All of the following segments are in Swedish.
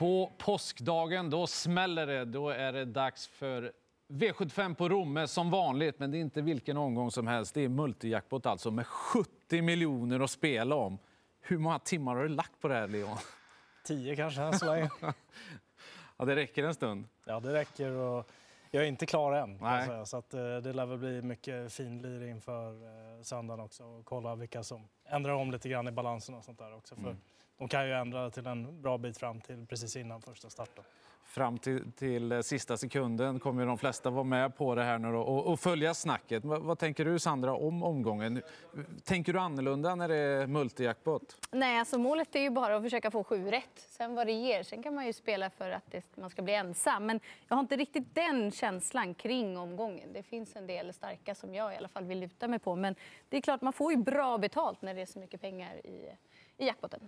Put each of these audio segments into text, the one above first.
På påskdagen då smäller det. Då är det dags för V75 på Romme som vanligt. Men det är inte vilken omgång som helst. Det är multijackpot alltså med 70 miljoner att spela om. Hur många timmar har du lagt på det här, Leon? Tio kanske än så länge. ja, det räcker en stund. Ja, det räcker. Och jag är inte klar än. Nej. Så att, eh, det lär väl bli mycket finlir inför eh, söndagen också. Och kolla vilka som ändrar om lite grann i balansen och sånt där också. För mm. De kan ju ändra till en bra bit fram till precis innan första starten fram till, till eh, sista sekunden kommer de flesta vara med på det här nu och, och, följa snacket. Vad, vad, tänker du Sandra om omgången? Tänker du annorlunda när det är multijackpot? Nej, alltså målet är ju bara att försöka få sju rätt. Sen vad det ger. Sen kan man ju spela för att det, man ska bli ensam. Men jag har inte riktigt den känslan kring omgången. Det finns en del starka som jag i alla fall vill luta mig på. Men det är klart, man får ju bra betalt när det är så mycket pengar i, i jackpoten.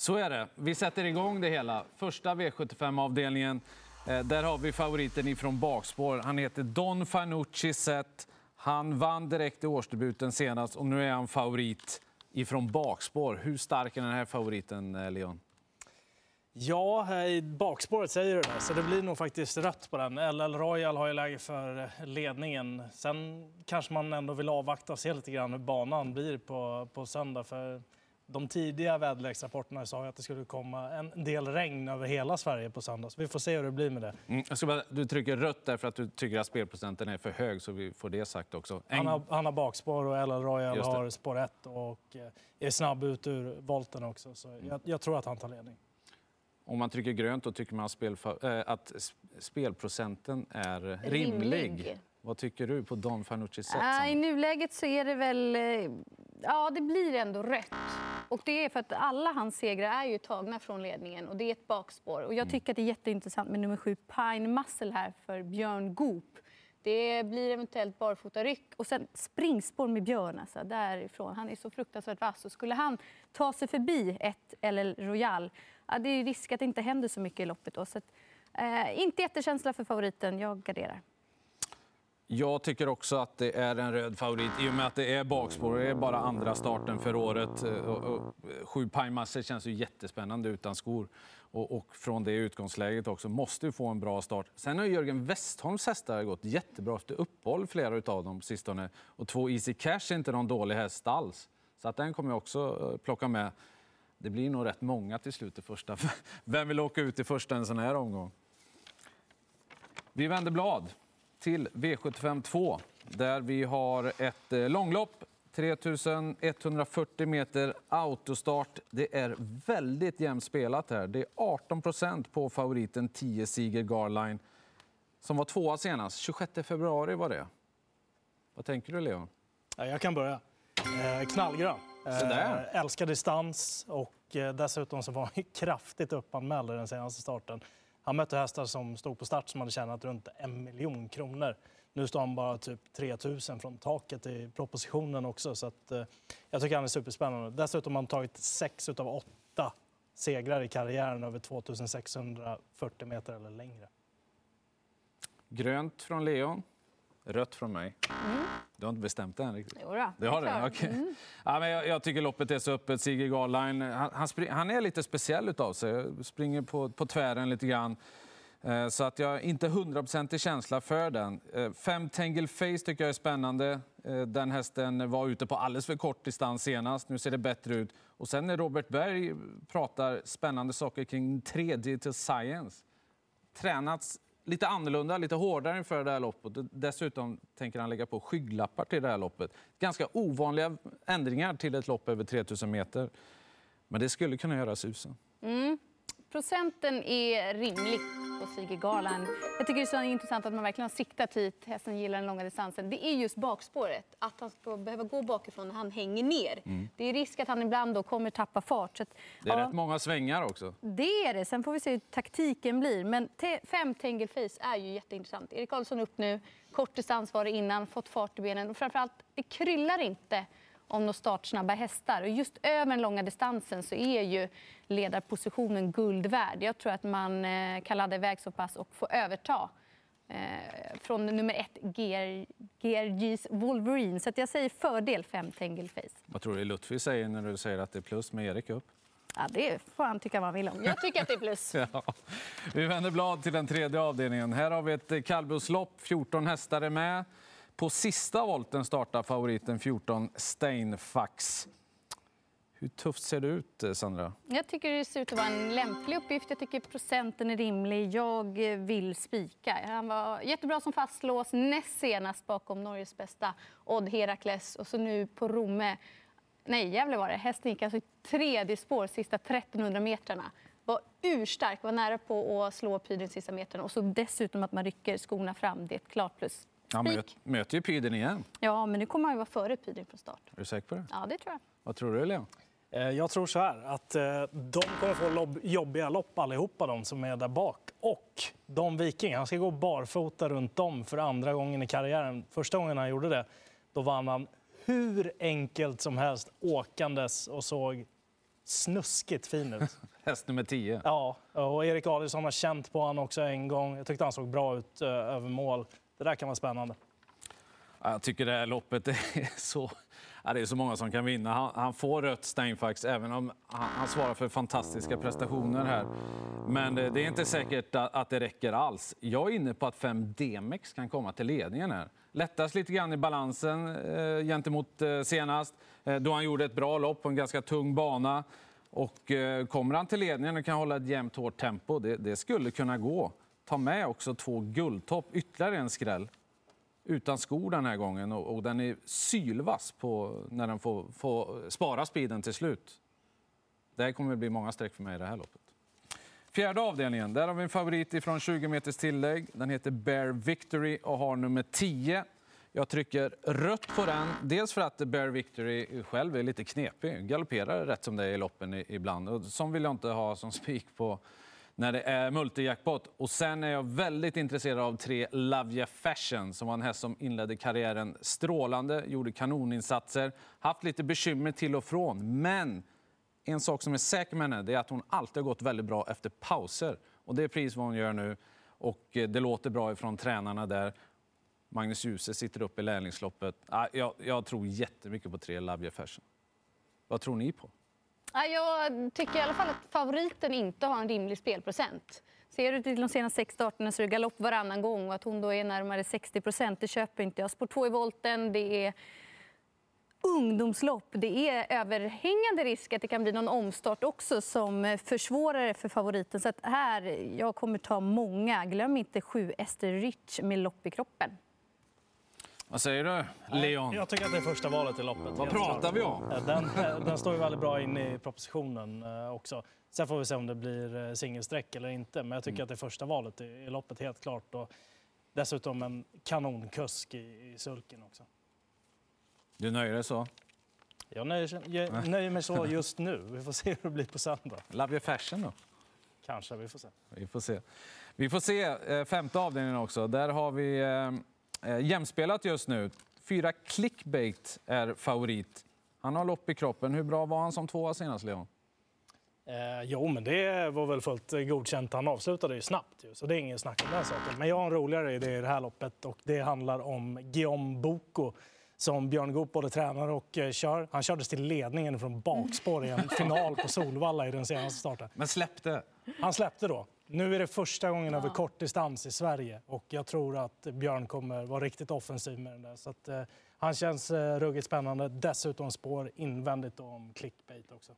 Så är det. Vi sätter igång det hela. Första V75-avdelningen. Eh, där har vi favoriten ifrån bakspår. Han heter Don Fanucci Set. Han vann direkt i årsdebuten senast och nu är han favorit ifrån bakspår. Hur stark är den här favoriten, eh, Leon? Ja, i bakspåret säger du det, så det blir nog faktiskt rött på den. LL Royal har ju läge för eh, ledningen. Sen kanske man ändå vill avvakta och se lite grann hur banan blir på, på söndag. För de tidiga väderleksrapporterna sa att det skulle komma en del regn över hela Sverige på söndag. Så vi får se hur det blir med det. Mm, bara, du trycker rött därför att du tycker att spelprocenten är för hög, så vi får det sagt också. En... Han, har, han har bakspår och LL Royal har spår 1 och eh, är snabb ut ur volten också. Så mm. jag, jag, tror att han tar ledning. Om man trycker grönt då tycker man att, spel, äh, att spelprocenten är rimlig. rimlig. Vad tycker du på Don Fanucci sätt? Äh, I nuläget så är det väl... Ja, det blir ändå rött. Och det är för att alla hans segrar är ju tagna från ledningen och det är ett bakspår. Och jag mm. tycker att det är jätteintressant med nummer sju Pine Muscle här för Björn Goop. Det blir eventuellt barfotaryck och sen springspår med Björn alltså, därifrån. Han är så fruktansvärt vass. Och skulle han ta sig förbi ett eller Royal, ja, det är risk att det inte händer så mycket i loppet. Då. Så att, eh, inte jättekänsla för favoriten. Jag garderar. Jag tycker också att det är en röd favorit i och med att det är bakspår. Det är bara andra starten för året. Eh, sju pajmassor känns ju jättespännande utan skor. Och, och, från det utgångsläget också måste ju få en bra start. Sen har Jörgen Westholms hästar gått jättebra efter uppehåll, flera av dem på sistone. Och två Easy Cash är inte någon dålig häst alls. Så att den kommer jag också eh, plocka med. Det blir nog rätt många till slut i första. Vem vill åka ut i första en sån här omgång? Vi vänder blad till V75 2 där vi har ett eh, långlopp. 3140 meter autostart. Det är väldigt jämnt spelat här. Det är 18 procent på favoriten 10 Siger Garline som var tvåa senast. 26 februari var det. Vad tänker du, Leon? Ja, jag kan börja. Eh, knallgrön. Eh, älskar distans och eh, dessutom så var han kraftigt uppanmäld i den senaste starten. Han mötte hästar som stod på start som hade tjänat runt en miljon kronor. Nu står han bara typ 3 000 från taket i propositionen också. Så att, eh, jag tycker han är superspännande. Dessutom har han tagit sex av åtta segrar i karriären över 2640 meter eller längre. Grönt från Leon. Rött från mig. Mm. Du har inte bestämt det än riktigt? Jo då, det har du? Okay. Mm. Ja, men jag, jag, tycker loppet är så öppet. Sigge Garline, han, han, han, är lite speciell utav sig. Springer på, på tvären lite grann. Eh, så att jag har inte hundraprocentig känsla för den. Eh, fem Tangle Face tycker jag är spännande. Eh, den hästen var ute på alldeles för kort distans senast. Nu ser det bättre ut. Och sen när Robert Berg pratar spännande saker kring 3D till Science. Tränats lite annorlunda, lite hårdare inför det här loppet. Dessutom tänker han lägga på skygglappar till det här loppet. Ganska ovanliga ändringar till ett lopp över 3000 meter. Men det skulle kunna göra susen. Mm. Procenten är rimlig på Sige Garland. Jag tycker det är så intressant att man verkligen har siktat hit. Hästen gillar den långa distansen. Det är just bakspåret. Att han ska behöva gå bakifrån när han hänger ner. Mm. Det är risk att han ibland då kommer tappa fart. Att, det är ja, rätt många svängar också. Det är det. Sen får vi se hur taktiken blir. Men fem Tangle Face är ju jätteintressant. Erik Karlsson upp nu. Kort distans var det innan. Fått fart i benen. Och framförallt, det kryllar inte om de startsnabba hästar. Och just över den långa distansen så är ju ledarpositionen guld värd. Jag tror att man eh, kan ladda iväg så pass och få överta eh, från nummer ett, GRG's Wolverine. Så jag säger fördel 5 Tangle Face. Vad tror du Lutfi säger när du säger att det är plus med Erik upp? Ja, det får han tycka vad han vill om. Jag tycker att det är plus. Ja. Vi vänder blad till den tredje avdelningen. Här har vi ett kallblodslopp. 14 hästar är med. På sista volten startar favoriten 14 Steinfax. Hur tufft ser det ut, eh, Sandra? Jag tycker det ser ut att vara en lämplig uppgift. Jag tycker procenten är rimlig. Jag vill spika. Han var jättebra som fastlås, näst senast bakom Norges bästa Odd Herakles. Och så nu på Romme. Nej, Gävle var det. Hästen gick alltså i tredje spår sista 1300 metrarna. Var urstark, var nära på att slå Pydren sista metrarna. Och så dessutom att man rycker skorna fram. Det är ett klart plus. Han ja, möter ju Pydren igen. Ja, men nu kommer han ju vara före Pydren från start. Är du säker på det? Ja, det tror jag. Vad tror du, Leon? Eh, jag tror så här, att eh, de kommer få jobbiga lopp allihopa de som är där bak. Och de Viking, han ska gå barfota runt om för andra gången i karriären. Första gången han gjorde det, då vann han hur enkelt som helst åkandes och såg snuskigt fin ut. Häst nummer 10. Ja, och Erik Adielsson har känt på honom också en gång. Jag tyckte han såg bra ut uh, över mål. Det där kan vara spännande. Jag tycker det här loppet är så Ja, det är så många som kan vinna. Han, han får rött Steinfax även om han, han, svarar för fantastiska prestationer här. Men det, det är inte säkert att, att, det räcker alls. Jag är inne på att 5 Demex kan komma till ledningen här. Lättas lite grann i balansen eh, gentemot eh, senast eh, då han gjorde ett bra lopp på en ganska tung bana. Och eh, kommer han till ledningen och kan hålla ett jämnt hårt tempo, det, det skulle kunna gå. Ta med också två guldtopp, ytterligare en skräll utan skor den här gången och, och den är sylvass på när den får, får spara speeden till slut. Det här kommer att bli många streck för mig i det här loppet. Fjärde avdelningen, där har vi en favorit från 20 meters tillägg. Den heter Bear Victory och har nummer 10. Jag trycker rött på den, dels för att Bear Victory själv är lite knepig. Galopperar rätt som det är i loppen ibland. Och som vill jag inte ha som spik på när det är multijackpot. Och sen är jag väldigt intresserad av tre Lavia Fashion som var en häst som inledde karriären strålande, gjorde kanoninsatser, haft lite bekymmer till och från. Men en sak som är säker med henne är att hon alltid har gått väldigt bra efter pauser. Och det är precis vad hon gör nu. Och eh, det låter bra ifrån tränarna där. Magnus Djuse sitter uppe i lärlingsloppet. Ah, jag, jag tror jättemycket på tre Lavia Fashion. Vad tror ni på? Jag tycker i alla fall att favoriten inte har en rimlig spelprocent. Ser du till de senaste sex starterna så är det galopp varannan gång och att hon då är närmare 60 procent, det köper inte jag. Spår 2 i volten, det är ungdomslopp. Det är överhängande risk att det kan bli någon omstart också som försvårar för favoriten. Så att här, jag kommer ta många. Glöm inte sju Ester Rich med lopp i kroppen. Vad säger du, Leon? Jag tycker att det är första valet i loppet. Vad pratar vi om? Den, den står ju väldigt bra inne i propositionen eh, också. Sen får vi se om det blir eh, singelsträck eller inte. Men jag tycker mm. att det är första valet i loppet, helt klart. Och dessutom en kanonkusk i, i sulken också. Du nöjer dig så? Jag nöjer, jag nöjer mig så just nu. Vi får se hur det blir på söndag. Love your fashion då? Kanske, vi får se. Vi får se. Vi får se eh, femte avdelningen också. Där har vi Eh, jämspelat just nu. Fyra clickbait är favorit. Han har lopp i kroppen. Hur bra var han som tvåa senast, Leon? Eh, jo, men det var väl fullt godkänt. Han avslutade ju snabbt, ju, så det är ingen snack om den saken. Men jag har en roligare idé i det här loppet och det handlar om Guillaume Boko som Björn Goop både tränar och eh, kör. Han kördes till ledningen från bakspår i en final på Solvalla i den senaste starten. Men släppte? Han släppte då. Nu är det första gången över kort distans i Sverige och jag tror att Björn kommer vara riktigt offensiv med den där. Så att, eh, han känns eh, ruggigt spännande. Dessutom spår invändigt om clickbait också.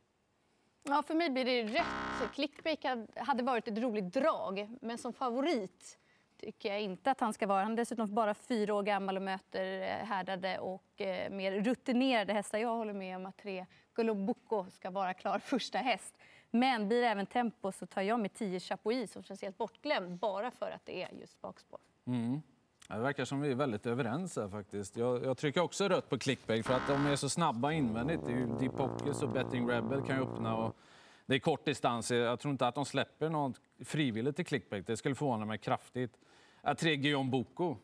Ja, för mig blir det rätt. Clickbait hade varit ett roligt drag, men som favorit tycker jag inte att han ska vara. Han är dessutom bara fyra år gammal och möter eh, härdade och eh, mer rutinerade hästar. Jag håller med om att tre Golobuco ska vara klar första häst. Men blir det även tempo så tar jag med 10 Chapuis som känns helt bortglömd bara för att det är just bakspår. Mm. Det verkar som vi är väldigt överens här faktiskt. Jag, jag trycker också rött på clickbait för att de är så snabba invändigt. Det är ju Deep Pockets och Betting Rebel kan ju öppna och det är kort distans. Jag tror inte att de släpper något frivilligt i clickbait. Det skulle förvåna mig kraftigt. Tre Guillaume Boko.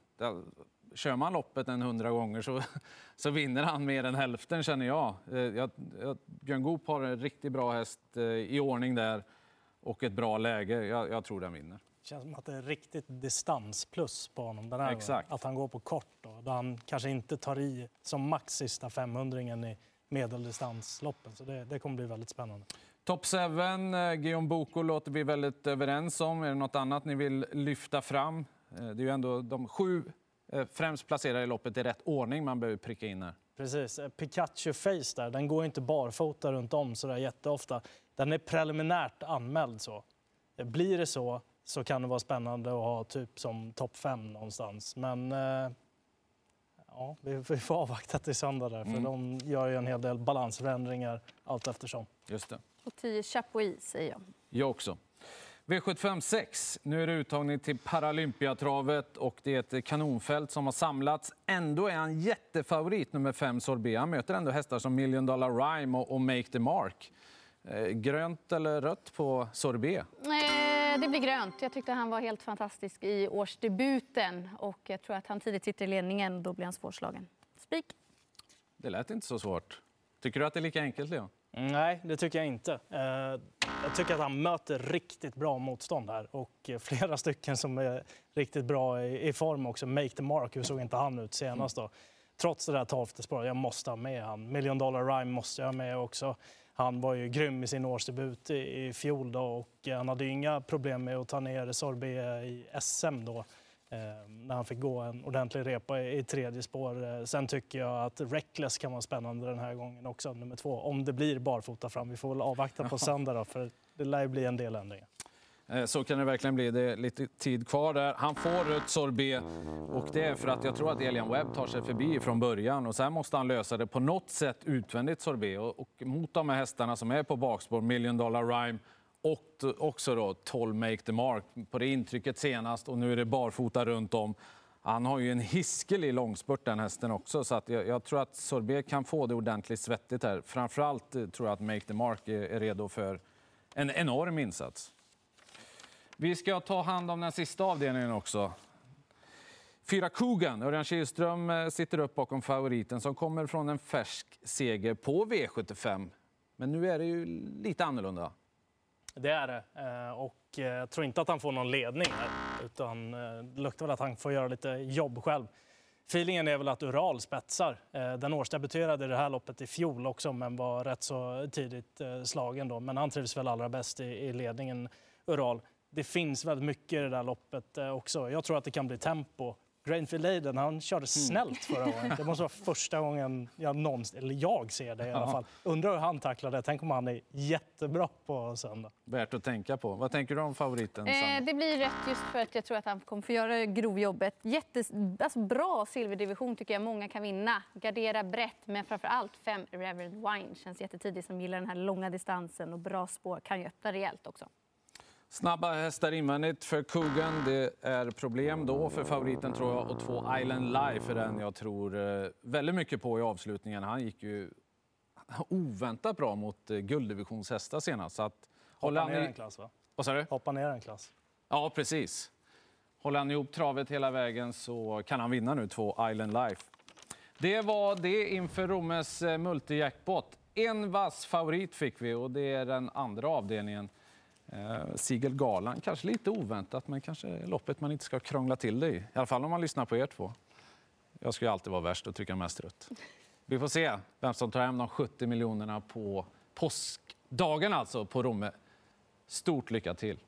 Kör man loppet en hundra gånger så, så vinner han mer än hälften känner jag. Eh, jag, jag Björn Goop har en riktigt bra häst eh, i ordning där och ett bra läge. Jag, jag tror den vinner. Det känns som att det är riktigt distansplus på honom den här Exakt. Att han går på kort då, då han kanske inte tar i som max sista 500 i medeldistansloppen. Så det, det kommer bli väldigt spännande. Top 7, eh, Guillaume Boko låter vi väldigt överens om. Är det något annat ni vill lyfta fram? Det är ju ändå de sju främst placerade i loppet i rätt ordning man behöver pricka in här. Precis. Pikachu Face där, den går inte barfota runt om så där jätteofta. Den är preliminärt anmäld så. Blir det så så kan det vara spännande att ha typ som topp fem någonstans. Men ja, vi, får avvakta till söndag där, för mm. de gör ju en hel del balansförändringar allt eftersom. Just det. Och 10 Chapuis säger jag. Jag också. V75 6. Nu är det uttagning till Paralympiatravet och det är ett kanonfält som har samlats. Ändå är han jättefavorit, nummer 5 Sorbet. Han möter ändå hästar som Million Dollar Rhyme och, och Make the Mark. Eh, grönt eller rött på Sorbet? Eh, det blir grönt. Jag tyckte han var helt fantastisk i årsdebuten. Och jag tror att han tidigt sitter i ledningen. Då blir han svårslagen. Spik. Det lät inte så svårt. Tycker du att det är lika enkelt, Leon? Nej, det tycker jag inte. Eh, jag tycker att han möter riktigt bra motstånd här och eh, flera stycken som är riktigt bra i form också. Make the mark, hur såg inte han ut senast då? Trots det där tolfte spåret, jag måste ha med han. Million dollar rhyme måste jag ha med också. Han var ju grym i sin årsdebut i, fjol då, och eh, han hade ju inga problem med att ta ner Sorbet i SM då. Eh, när han fick gå en ordentlig repa i, tredje spår. Eh, sen tycker jag att Reckless kan vara spännande den här gången också, nummer två. Om det blir barfota fram. Vi får väl avvakta på söndag då, för det lär ju bli en del ändringar. Eh, så kan det verkligen bli. Det är lite tid kvar där. Han får rött sorbet och det är för att jag tror att Elian Webb tar sig förbi från början och sen måste han lösa det på något sätt utvändigt sorbet och, och mot de här hästarna som är på bakspår, Million Dollar Rhyme och också då 12 Make the Mark på det intrycket senast och nu är det barfota runt om. Han har ju en hiskelig långspurt den hästen också så att jag, jag, tror att Sorbet kan få det ordentligt svettigt här. Framförallt eh, tror jag att Make the Mark är, är redo för en enorm insats. Vi ska ta hand om den sista avdelningen också. Fyra Kogan, Örjan Kihlström eh, sitter upp bakom favoriten som kommer från en färsk seger på V75. Men nu är det ju lite annorlunda. Det är det. Eh, och eh, jag tror inte att han får någon ledning. Utan det luktar väl att han får göra lite jobb själv. Feelingen är väl att Ural spetsar. Den årsdebuterade i det här loppet i fjol också men var rätt så tidigt slagen då. Men han trivs väl allra bäst i ledningen, Ural det finns väldigt mycket i det där loppet också. Jag tror att det kan bli tempo. Grainfield Aiden, han körde mm. snällt förra året. Det måste vara första gången jag någonsin, eller jag ser det i alla fall. Undrar hur han tacklar det. Tänk om han är jättebra på söndag. Värt att tänka på. Vad tänker du om favoriten? Eh, det blir rätt just för att jag tror att han kommer få göra grovjobbet. Jättes, alltså bra silverdivision tycker jag många kan vinna. Gardera brett, men framför allt fem Reverend Wine känns jättetidigt som gillar den här långa distansen och bra spår. Kan ju öppna rejält också. Snabba hästar invändigt för Coogan. Det är problem då för favoriten tror jag. Och två Island Life är den jag tror eh, väldigt mycket på i avslutningen. Han gick ju oväntat bra mot eh, gulddivisionshästar senast. Så att, Hoppa ner en klass va? Vad sa du? Hoppa ner en klass. Ja, precis. Håller han ihop travet hela vägen så kan han vinna nu två Island Life. Det var det inför Rommes eh, multijackpot. En vass favorit fick vi och det är den andra avdelningen. Eh, Sigelgalan, kanske lite oväntat, men kanske loppet man inte ska krångla till det i. I alla fall om man lyssnar på er två. Jag ska ju alltid vara värst och trycka mest rött. Vi får se vem som tar hem de 70 miljonerna på påskdagen alltså på Romme. Stort lycka till!